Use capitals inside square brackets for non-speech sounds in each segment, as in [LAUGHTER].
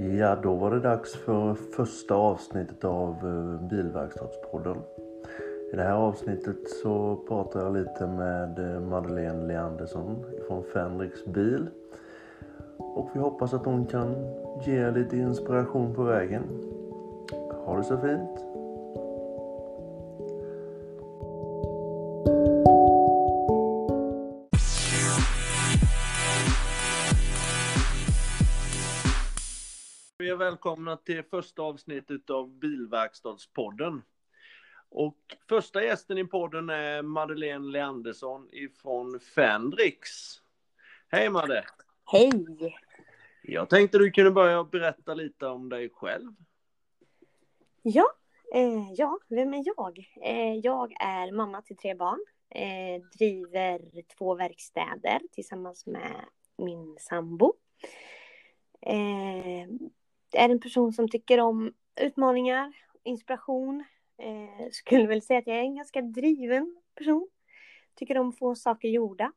Ja, då var det dags för första avsnittet av eh, Bilverkstadspodden. I det här avsnittet så pratar jag lite med eh, Madeleine Leandersson från Fendrix Bil. Och vi hoppas att hon kan ge lite inspiration på vägen. Ha det så fint! Är välkomna till första avsnittet av Bilverkstadspodden. Och första gästen i podden är Madeleine Leandersson ifrån Fendrix. Hej Madde! Hej! Jag tänkte du kunde börja berätta lite om dig själv. Ja, eh, ja, vem är jag? Eh, jag är mamma till tre barn. Eh, driver två verkstäder tillsammans med min sambo. Eh, är en person som tycker om utmaningar, inspiration. Eh, skulle väl säga att jag är en ganska driven person. Tycker om att få saker gjorda.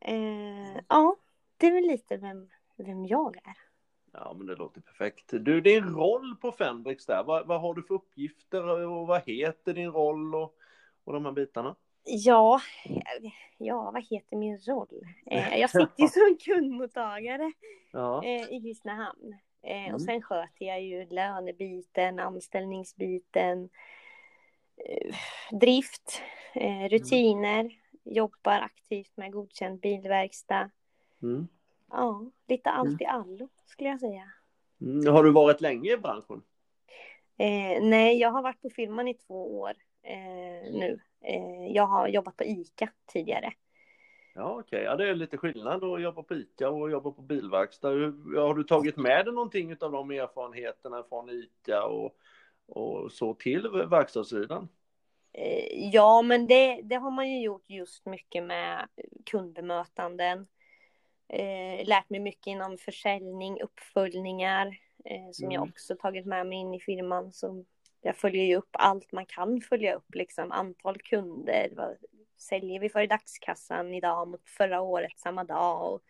Eh, ja, det är väl lite vem, vem jag är. Ja, men det låter perfekt. Du, din roll på Fendrix där, vad, vad har du för uppgifter och vad heter din roll och, och de här bitarna? Ja, ja, vad heter min roll? Eh, jag sitter ju [LAUGHS] som kundmottagare Ja. eh, i Kristinehamn. Eh, Mm. Och sen sköter jag ju lönebiten, anställningsbiten, eh, drift, eh, rutiner, jobbar aktivt med godkänd bilverkstad. Mm. Ja, lite allt i allo skulle jag säga. Mm. Har du varit länge i branschen? Eh, nej, jag har varit på firman i två år eh, nu. Eh, jag har jobbat på ICA tidigare. Ja, okej. Ja, det är lite skillnad att jobba på ICA och jobba på bilverkstad. Har du tagit med dig någonting av de erfarenheterna från ICA och, och så till verkstadssidan? Eh, Ja, men det, det har man ju gjort just mycket med kundbemötanden. Eh, lärt mig mycket inom försäljning, uppföljningar eh, som jag Mm. också tagit med mig in i firman. Så jag följer ju upp allt man kan följa upp, liksom antal kunder. Säljer vi för i dagskassan idag mot förra året samma dag? Och,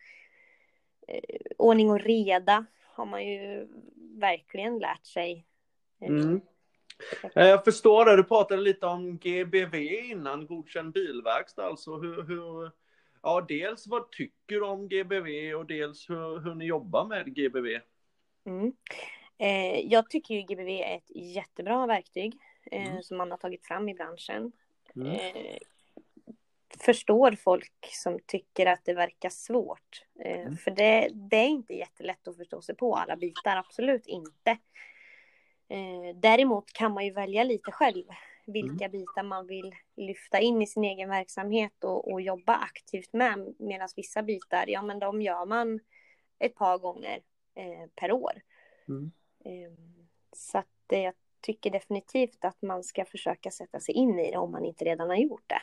eh, ordning och reda har man ju verkligen lärt sig. Eh, Mm. Eh, Jag förstår det. Du pratade lite om GBV innan, godkänd bilverkstad. Alltså hur, hur, ja, dels vad tycker du om GBV och dels hur, hur ni jobbar med GBV? Mm. Eh, jag tycker ju GBV är ett jättebra verktyg eh, Mm. som man har tagit fram i branschen. Mm. Eh, förstår folk som tycker att det verkar svårt. Eh, Mm. För det, det är inte jättelätt att förstå sig på alla bitar, absolut inte. Eh, däremot kan man ju välja lite själv vilka Mm. bitar man vill lyfta in i sin egen verksamhet och, och jobba aktivt med. Medan vissa bitar, ja men de gör man ett par gånger eh, per år. Mm. Eh, Så att jag tycker definitivt att man ska försöka sätta sig in i det om man inte redan har gjort det.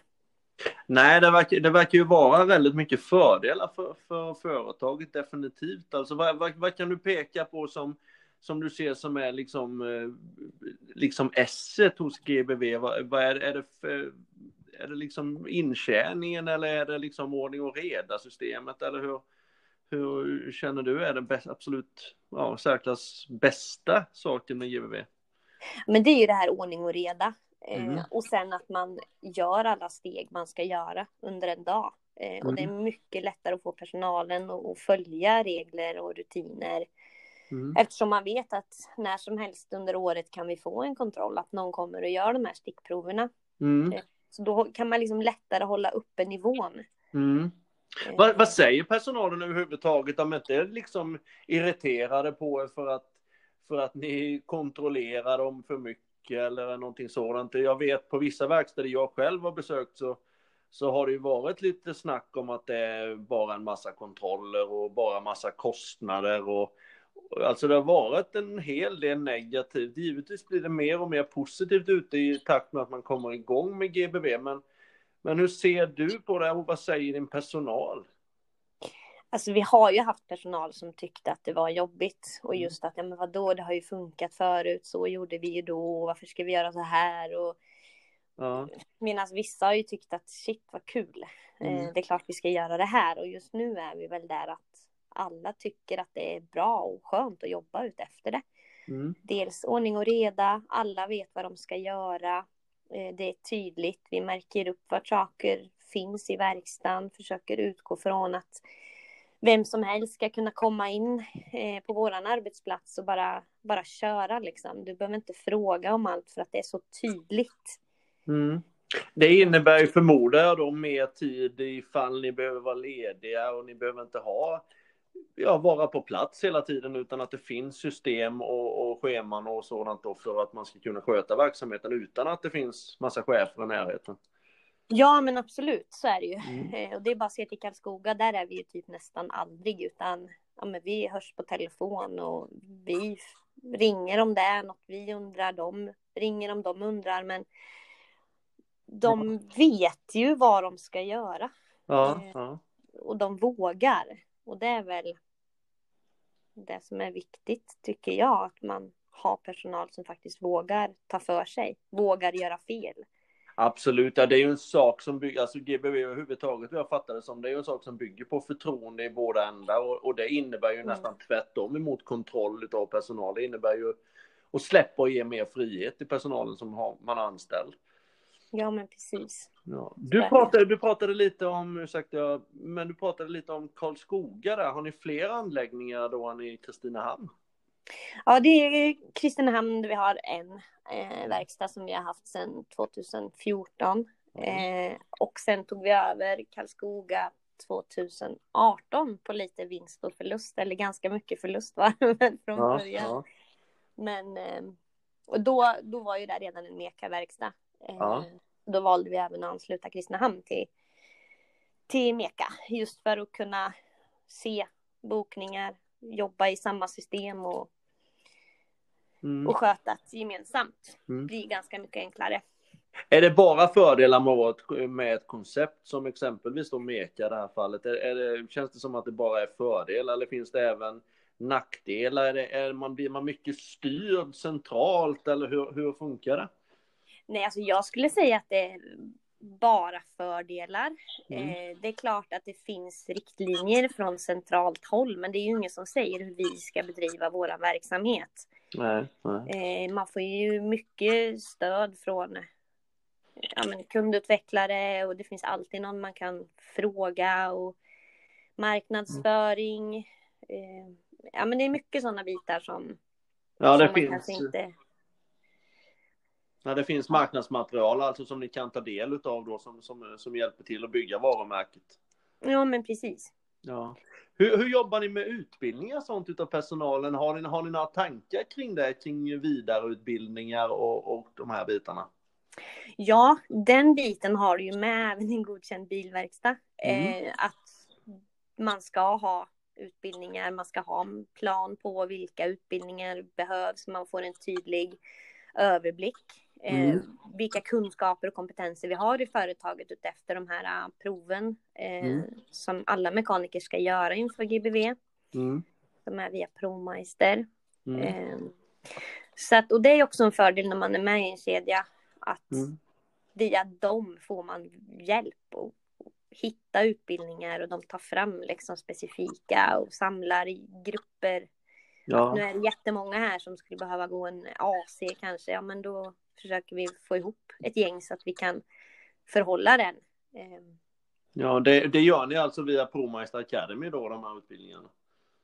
Nej, det verkar, det verkar ju vara väldigt mycket fördelar för, för företaget, definitivt. Alltså, vad, vad, vad kan du peka på som, som du ser som är liksom, eh, liksom esset hos GBV? Vad, vad är, är, det för, är det liksom intjäningen eller är det liksom ordning och reda systemet? Eller hur, hur känner du är den bäst, absolut ja, särklass bästa saken med GBV? Men det är ju det här ordning och reda. Eh, Mm. Och sen att man gör alla steg man ska göra under en dag. Eh, Och det är mycket lättare att få personalen att följa regler och rutiner. Mm. Eftersom man vet att när som helst under året kan vi få en kontroll, att någon kommer och gör de här stickproverna. Mm. Så då kan man liksom lättare hålla uppe nivån. Mm. Eh, Vad, vad säger personalen överhuvudtaget? De är inte liksom irriterade på er för att, för att ni kontrollerar dem för mycket eller någonting sådant? Jag vet på vissa verkstäder jag själv har besökt så, så har det ju varit lite snack om att det är bara en massa kontroller och bara massa kostnader och och Alltså det har varit en hel del negativt. Givetvis blir det mer och mer positivt ute i takt med att man kommer igång med GBV. Men, men hur ser du på det och vad säger din personal? Alltså vi har ju haft personal som tyckte att det var jobbigt och Mm. just att, ja men vadå, det har ju funkat förut, så gjorde vi ju då, varför ska vi göra så här? Och Ja. medan vissa har ju tyckt att shit vad kul, Mm. eh, det är klart vi ska göra det här och just nu är vi väl där att alla tycker att det är bra och skönt att jobba ut efter det. Mm. Dels ordning och reda, alla vet vad de ska göra. Eh, det är tydligt, vi märker upp var saker finns i verkstaden, försöker utgå från att vem som helst ska kunna komma in eh, på våran arbetsplats och bara, bara köra liksom. Du behöver inte fråga om allt för att det är så tydligt. Mm. Det innebär ju förmodar jag då mer tid ifall ni behöver vara lediga och ni behöver inte ha ja, vara på plats hela tiden utan att det finns system och, och scheman och sådant då för att man ska kunna sköta verksamheten utan att det finns massa chefer i närheten. Ja, men absolut, så är det ju. Mm. Eh, Och det är bara att se till Karlskoga, där är vi ju typ nästan aldrig, utan ja, men vi hörs på telefon och vi ringer om det är något vi undrar, de ringer om de undrar, men de vet ju vad de ska göra Ja, Eh. ja. och de vågar. Och det är väl det som är viktigt, tycker jag, att man har personal som faktiskt vågar ta för sig, vågar göra fel. Absolut, ja, det är ju en sak som bygger, alltså GBV överhuvudtaget, jag fattar det som, det är ju en sak som bygger på förtroende i båda ändar och, och det innebär ju Mm. nästan tvärtom emot kontroll av personal. Det innebär ju att släppa och ge mer frihet till personalen som har, man har anställd. Ja, men precis. Ja. Du, pratade, du pratade lite om, ursäkta, men du pratade lite om Karlskoga där. Har ni fler anläggningar då än i Kristinehamn? Ja, det är Kristinehamn där vi har en eh, verkstad som vi har haft sedan 2014. Eh, och sen tog vi över Karlskoga 2018 på lite vinst och förlust, eller ganska mycket förlust väl [LAUGHS] från Ja, början. ja. Men eh, och då, då var ju det redan en Meka-verkstad. Eh, Ja. Då valde vi även att ansluta Kristinehamn till, till Meka, just för att kunna se bokningar, jobba i samma system och, Mm. och sköta det gemensamt. Mm. Blir ganska mycket enklare. Är det bara fördelar med ett, med ett koncept som exempelvis då Meka i det här fallet? Är, är det, känns det som att det bara är fördelar eller finns det även nackdelar? Är, det, är man, blir man mycket styrd centralt eller hur, hur funkar det? Nej, alltså jag skulle säga att det är bara fördelar. Mm. Eh, det är klart att det finns riktlinjer från centralt håll, men det är ju ingen som säger hur vi ska bedriva vår verksamhet. Nej, nej. Eh, man får ju mycket stöd från ja, men kundutvecklare och det finns alltid någon man kan fråga och marknadsföring. Eh, ja, men det är mycket sådana bitar som, Ja, det som man finns, kanske inte... ja, det finns marknadsmaterial alltså som ni kan ta del av då som, som, som hjälper till att bygga varumärket. Ja, men precis. Ja. Hur, hur jobbar ni med utbildningar sånt utav personalen? Har ni, har ni några tankar kring det, kring vidareutbildningar och, och de här bitarna? Ja, den biten har du ju med även en godkänd bilverkstad. Mm. Eh, att man ska ha utbildningar, man ska ha en plan på vilka utbildningar behövs, man får en tydlig överblick. Eh, Mm. Vilka kunskaper och kompetenser vi har i företaget utefter de här eh, proven eh, Mm. som alla mekaniker ska göra inför GBV. Mm. De är via Provmeister. Mm. Eh, så att, och det är också en fördel när man är med i en kedja att Mm. via dem får man hjälp och och hitta utbildningar och de tar fram liksom specifika och samlar i grupper. Nu Ja. är det jättemånga här som skulle behöva gå en AC kanske, ja men då försöker vi få ihop ett gäng så att vi kan förhålla den. Eh, ja, det, det gör ni alltså via ProMeister Academy då, de här utbildningarna?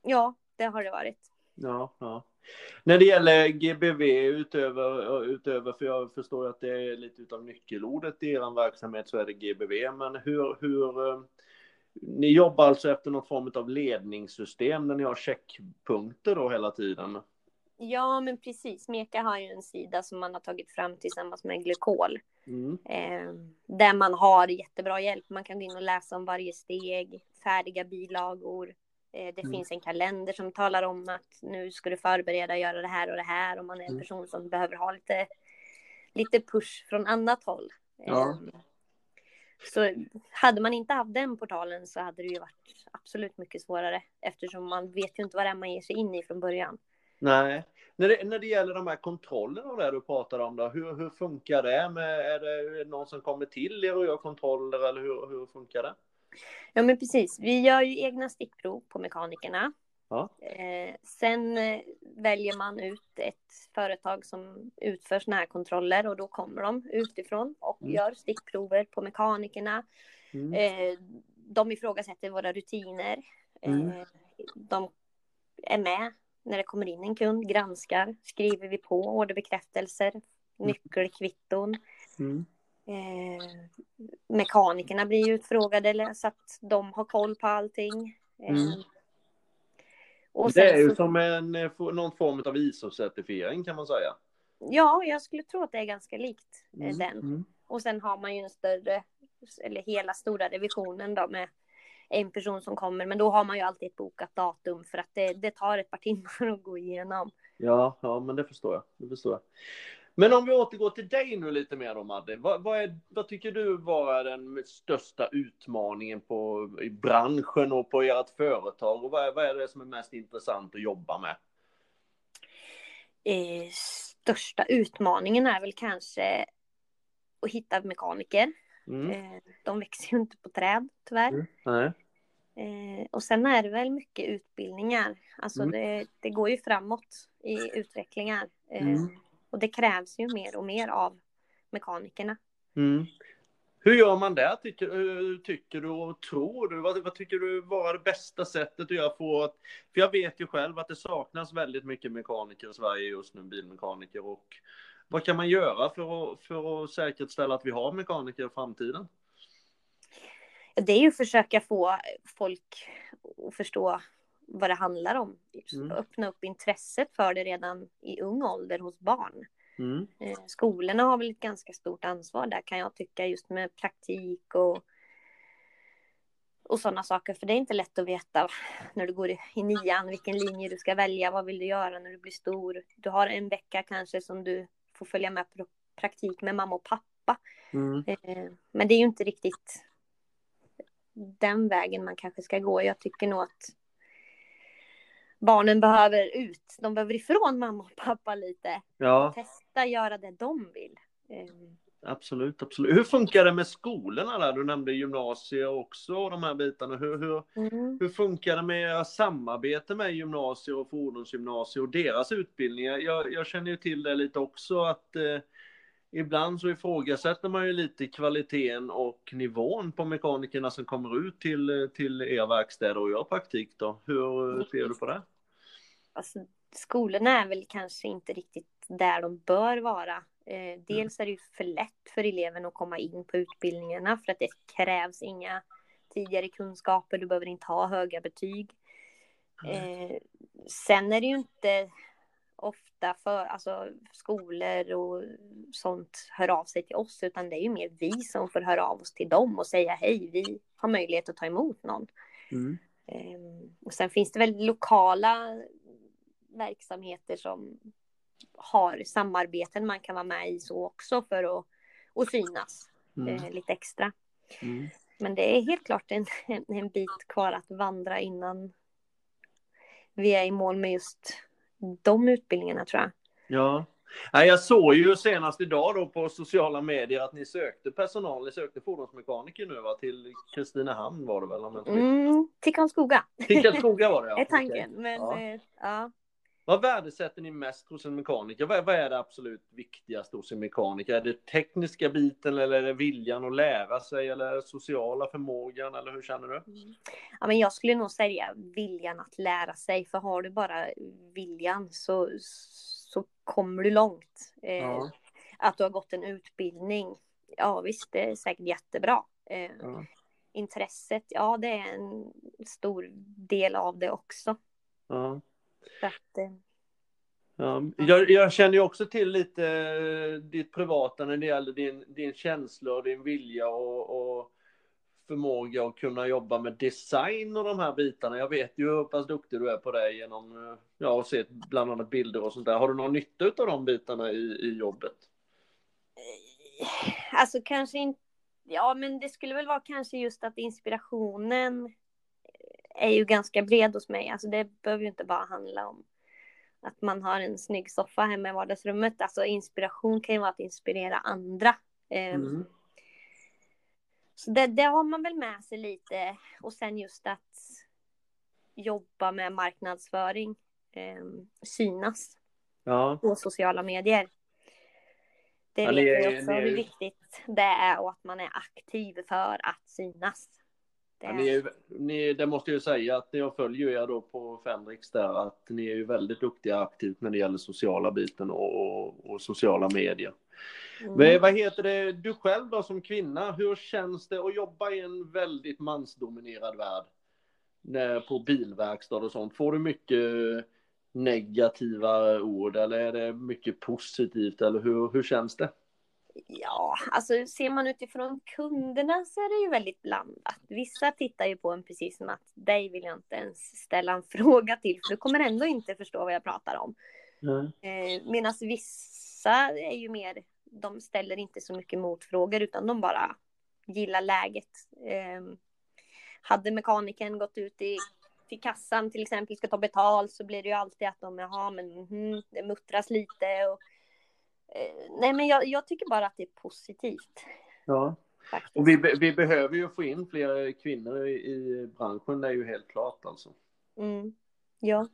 Ja, det har det varit. Ja, ja. När det gäller GBV utöver, utöver, för jag förstår att det är lite utav nyckelordet i er verksamhet så är det GBV, men hur, hur eh, ni jobbar alltså efter någon form av ledningssystem där ni har checkpunkter då hela tiden? Ja, men precis. Meka har ju en sida som man har tagit fram tillsammans med Glykol. Mm. Eh, där man har jättebra hjälp. Man kan gå in och läsa om varje steg, färdiga bilagor. Eh, det Mm. finns en kalender som talar om att nu ska du förbereda göra det här och det här. Om man är en Mm. person som behöver ha lite, lite push från annat håll. Ja. Eh, så hade man inte haft den portalen så hade det ju varit absolut mycket svårare. Eftersom man vet ju inte vad det är man ger sig in i från början. Nej. När det, när det gäller de här kontrollerna och det du pratar om då, hur, hur funkar det? Med, är det någon som kommer till er och gör kontroller eller hur, hur funkar det? Ja, men precis. Vi gör ju egna stickprov på mekanikerna. Ja. Eh, sen eh, väljer man ut ett företag som utför sådana här kontroller och då kommer de utifrån och Mm. gör stickprover på mekanikerna. Mm. Eh, de ifrågasätter våra rutiner. Mm. Eh, de är med när det kommer in en kund, granskar, skriver vi på orderbekräftelser, nyckelkvitton. Mm. Eh, mekanikerna blir utfrågade så att de har koll på allting. Eh, Mm. Det är ju så- som en, eh, någon form av ISO-certifiering kan man säga. Ja, jag skulle tro att det är ganska likt eh, Mm. den. Mm. Och sen har man ju en större, eller hela stora revisionen då med en person som kommer. Men då har man ju alltid ett bokat datum för att det, det tar ett par timmar [LAUGHS] att gå igenom. Ja, ja, men det förstår jag. Det förstår jag. Men om vi återgår till dig nu lite mer då Madde. Vad, vad, är, vad tycker du vara den största utmaningen på, i branschen och på ert företag? Och vad är, vad är det som är mest intressant att jobba med? Eh, största utmaningen är väl kanske att hitta mekaniker. Mm. Eh, de växer ju inte på träd tyvärr. Mm. Eh, och sen är det väl mycket utbildningar. Alltså Mm. det, det går ju framåt i utvecklingar. Eh, Mm. Och det krävs ju mer och mer av mekanikerna. Mm. Hur gör man det, tycker, eh, tycker du och tror du? Vad, vad tycker du vara det bästa sättet att göra för att... För jag vet ju själv att det saknas väldigt mycket mekaniker i Sverige just nu, bilmekaniker. Och vad kan man göra för att, för att säkerställa att vi har mekaniker i framtiden? Det är ju att försöka få folk att förstå vad det handlar om. Mm. Öppna upp intresset för det redan i ung ålder hos barn. Mm. Eh, Skolorna har väl ett ganska stort ansvar där kan jag tycka just med praktik och och sådana saker. För det är inte lätt att veta när du går i, nian vilken linje du ska välja. Vad vill du göra när du blir stor? Du har en vecka kanske som du får följa med på praktik med mamma och pappa. Mm. Eh, Men det är ju inte riktigt den vägen man kanske ska gå. Jag tycker nog att barnen behöver ut. De behöver ifrån mamma och pappa lite. Ja, Testa göra det de vill. Eh, absolut, absolut. Hur funkar det med skolorna där? Du nämnde gymnasier också och de här bitarna. Hur, hur, Mm. Hur funkar det med samarbete med gymnasier och fordonsgymnasier och deras utbildningar? Jag, jag känner ju till det lite också att eh, ibland så ifrågasätter man ju lite kvaliteten och nivån på mekanikerna som kommer ut till, till er verkstäder och gör praktik då. Hur ser du på det? Alltså, skolorna är väl kanske inte riktigt där de bör vara. Eh, dels är det ju för lätt för eleven att komma in på utbildningarna för att det krävs inga tidigare kunskaper. Du behöver inte ha höga betyg. Eh, sen är det ju inte ofta för alltså, skolor och sånt hör av sig till oss utan det är ju mer vi som får höra av oss till dem och säga hej, vi har möjlighet att ta emot någon. Mm. Ehm, Och sen finns det väl lokala verksamheter som har samarbeten man kan vara med i så också för att, att synas Mm. eh, lite extra. Mm. Men det är helt klart en, en, en bit kvar att vandra innan vi är i mål med just de utbildningarna tror jag. Ja. Nej, jag såg ju senast idag då på sociala medier att ni sökte personal, ni sökte fordonsmekaniker nu va, till Kristinehamn var det väl? Om. Mm, till Karlskoga Till Karlskoga var det ja. [LAUGHS] är tanken. Men Ja. eh, ja. Vad värdesätter ni mest hos en mekaniker? Vad, vad är det absolut viktigaste hos en mekaniker? Är det tekniska biten eller är det viljan att lära sig eller sociala förmågan eller hur känner du? Ja, men jag skulle nog säga viljan att lära sig. För har du bara viljan så, så kommer du långt. Eh, Ja. Att du har gått en utbildning. Ja visst, det är säkert jättebra. Eh, Ja. intresset, ja det är en stor del av det också. Ja. Eh, jag, jag känner ju också till lite eh, ditt privata när det gäller din, din känsla och din vilja och, och förmåga att kunna jobba med design och de här bitarna. Jag vet ju hur pass duktig du är på det genom eh, ja, att se bland annat bilder och sånt där. Har du någon nytta av de bitarna i, i jobbet? alltså kanske inte, ja men det skulle väl vara kanske just att inspirationen är ju ganska bred hos mig. Alltså det behöver ju inte bara handla om att man har en snygg soffa hemma i vardagsrummet. Alltså inspiration kan ju vara att inspirera andra. Eh, Mm. Så det, det har man väl med sig lite. Och sen just att jobba med marknadsföring. Eh, synas Ja, på sociala medier. Det Ja, vet vi är- också hur viktigt det är och att man är aktiv för att synas. Ja, ni är, ni, det måste jag säga att jag följer er då på Fendrix där att ni är ju väldigt duktiga aktivt när det gäller sociala biten och, och, och sociala medier. Mm. Vad, vad heter det, du själv då som kvinna, hur känns det att jobba i en väldigt mansdominerad värld? När, på bilverkstad och sånt, får du mycket negativa ord eller är det mycket positivt eller hur, hur känns det? Ja, alltså ser man utifrån kunderna så är det ju väldigt blandat. Vissa tittar ju på en precis som att dig vill jag inte ens ställa en [LAUGHS] fråga till för du kommer ändå inte förstå vad jag pratar om. Eh, Medan vissa är ju mer, de ställer inte så mycket motfrågor utan de bara gillar läget. Eh, hade mekanikern gått ut i, till kassan till exempel ska ta betalt så blir det ju alltid att de, jaha men mhm, det muttras lite och Nej men jag, jag tycker bara att det är positivt Ja. faktiskt. Och vi, vi behöver ju få in fler kvinnor i, i branschen, det är ju helt klart alltså. Mm. Ja,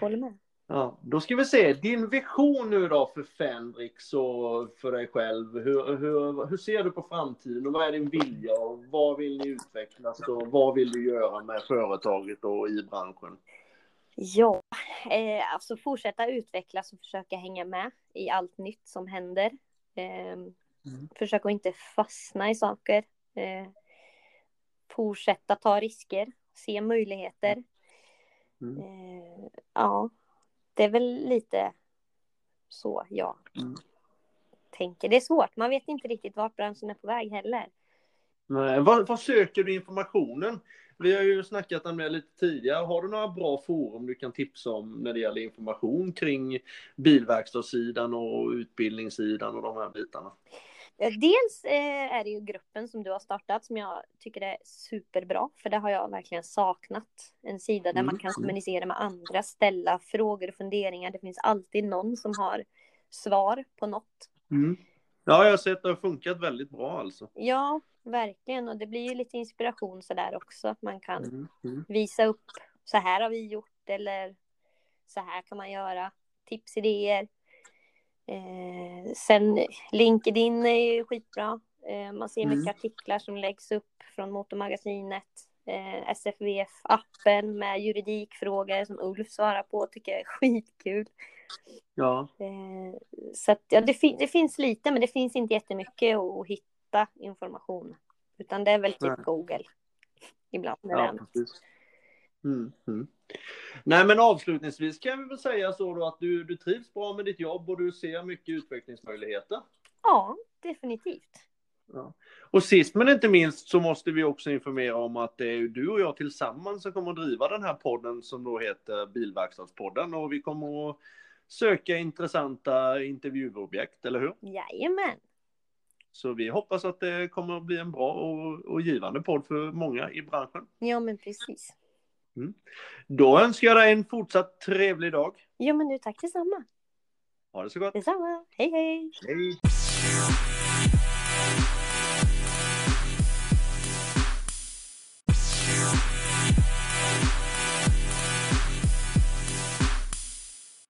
håller med. Ja, då ska vi se, din vision nu då för Fendrix och för dig själv. Hur, hur, hur ser du på framtiden och vad är din vilja och vad vill ni utvecklas och vad vill du göra med företaget och i branschen? Ja, eh, alltså fortsätta utvecklas och försöka hänga med i allt nytt som händer. Eh, Försöka att inte fastna i saker. Eh, fortsätta ta risker, se möjligheter. Mm. Eh, ja, det är väl lite så jag Mm. tänker. Det är svårt, man vet inte riktigt vart branschen är på väg heller. Nej, vad, vad söker du informationen? Vi har ju snackat om det lite tidigare. Har du några bra forum du kan tipsa om när det gäller information kring bilverkstadssidan och utbildningssidan och de här bitarna? Eh, Dels eh, är det ju gruppen som du har startat som jag tycker är superbra. För det har jag verkligen saknat. En sida där Mm, man kan mm. kommunicera med andra, ställa frågor och funderingar. Det finns alltid någon som har svar på något. Ja, jag har sett att det har funkat väldigt bra alltså. Ja, verkligen. Och det blir ju lite inspiration sådär också. Att man kan Mm, mm. visa upp. Så här har vi gjort eller så här kan man göra. Tips, idéer. Eh, sen LinkedIn är ju skitbra. Eh, man ser Mm. mycket artiklar som läggs upp från Motormagasinet. Eh, SFVF-appen med juridikfrågor som Ulf svarar på tycker jag är skitkul. Ja, Eh, så att, ja, det, fin- det finns lite men det finns inte jättemycket att hitta information. Utan det är väl typ Nej. Google. [LAUGHS] Ibland med ja. Mm, mm. Nej, men avslutningsvis kan vi väl säga så då att du, du trivs bra med ditt jobb och du ser mycket utvecklingsmöjligheter. Ja, definitivt. Ja. Och sist men inte minst så måste vi också informera om att det är du och jag tillsammans som kommer att driva den här podden som då heter Bilverkstadspodden och vi kommer att söka intressanta intervjuobjekt, eller hur? Jajamän. Så vi hoppas att det kommer att bli en bra och, och givande podd för många i branschen. Ja, men precis. Då önskar jag dig en fortsatt trevlig dag. Ja, men du tack detsamma. Ha det så gott. Detsamma. Hej, hej. Hej!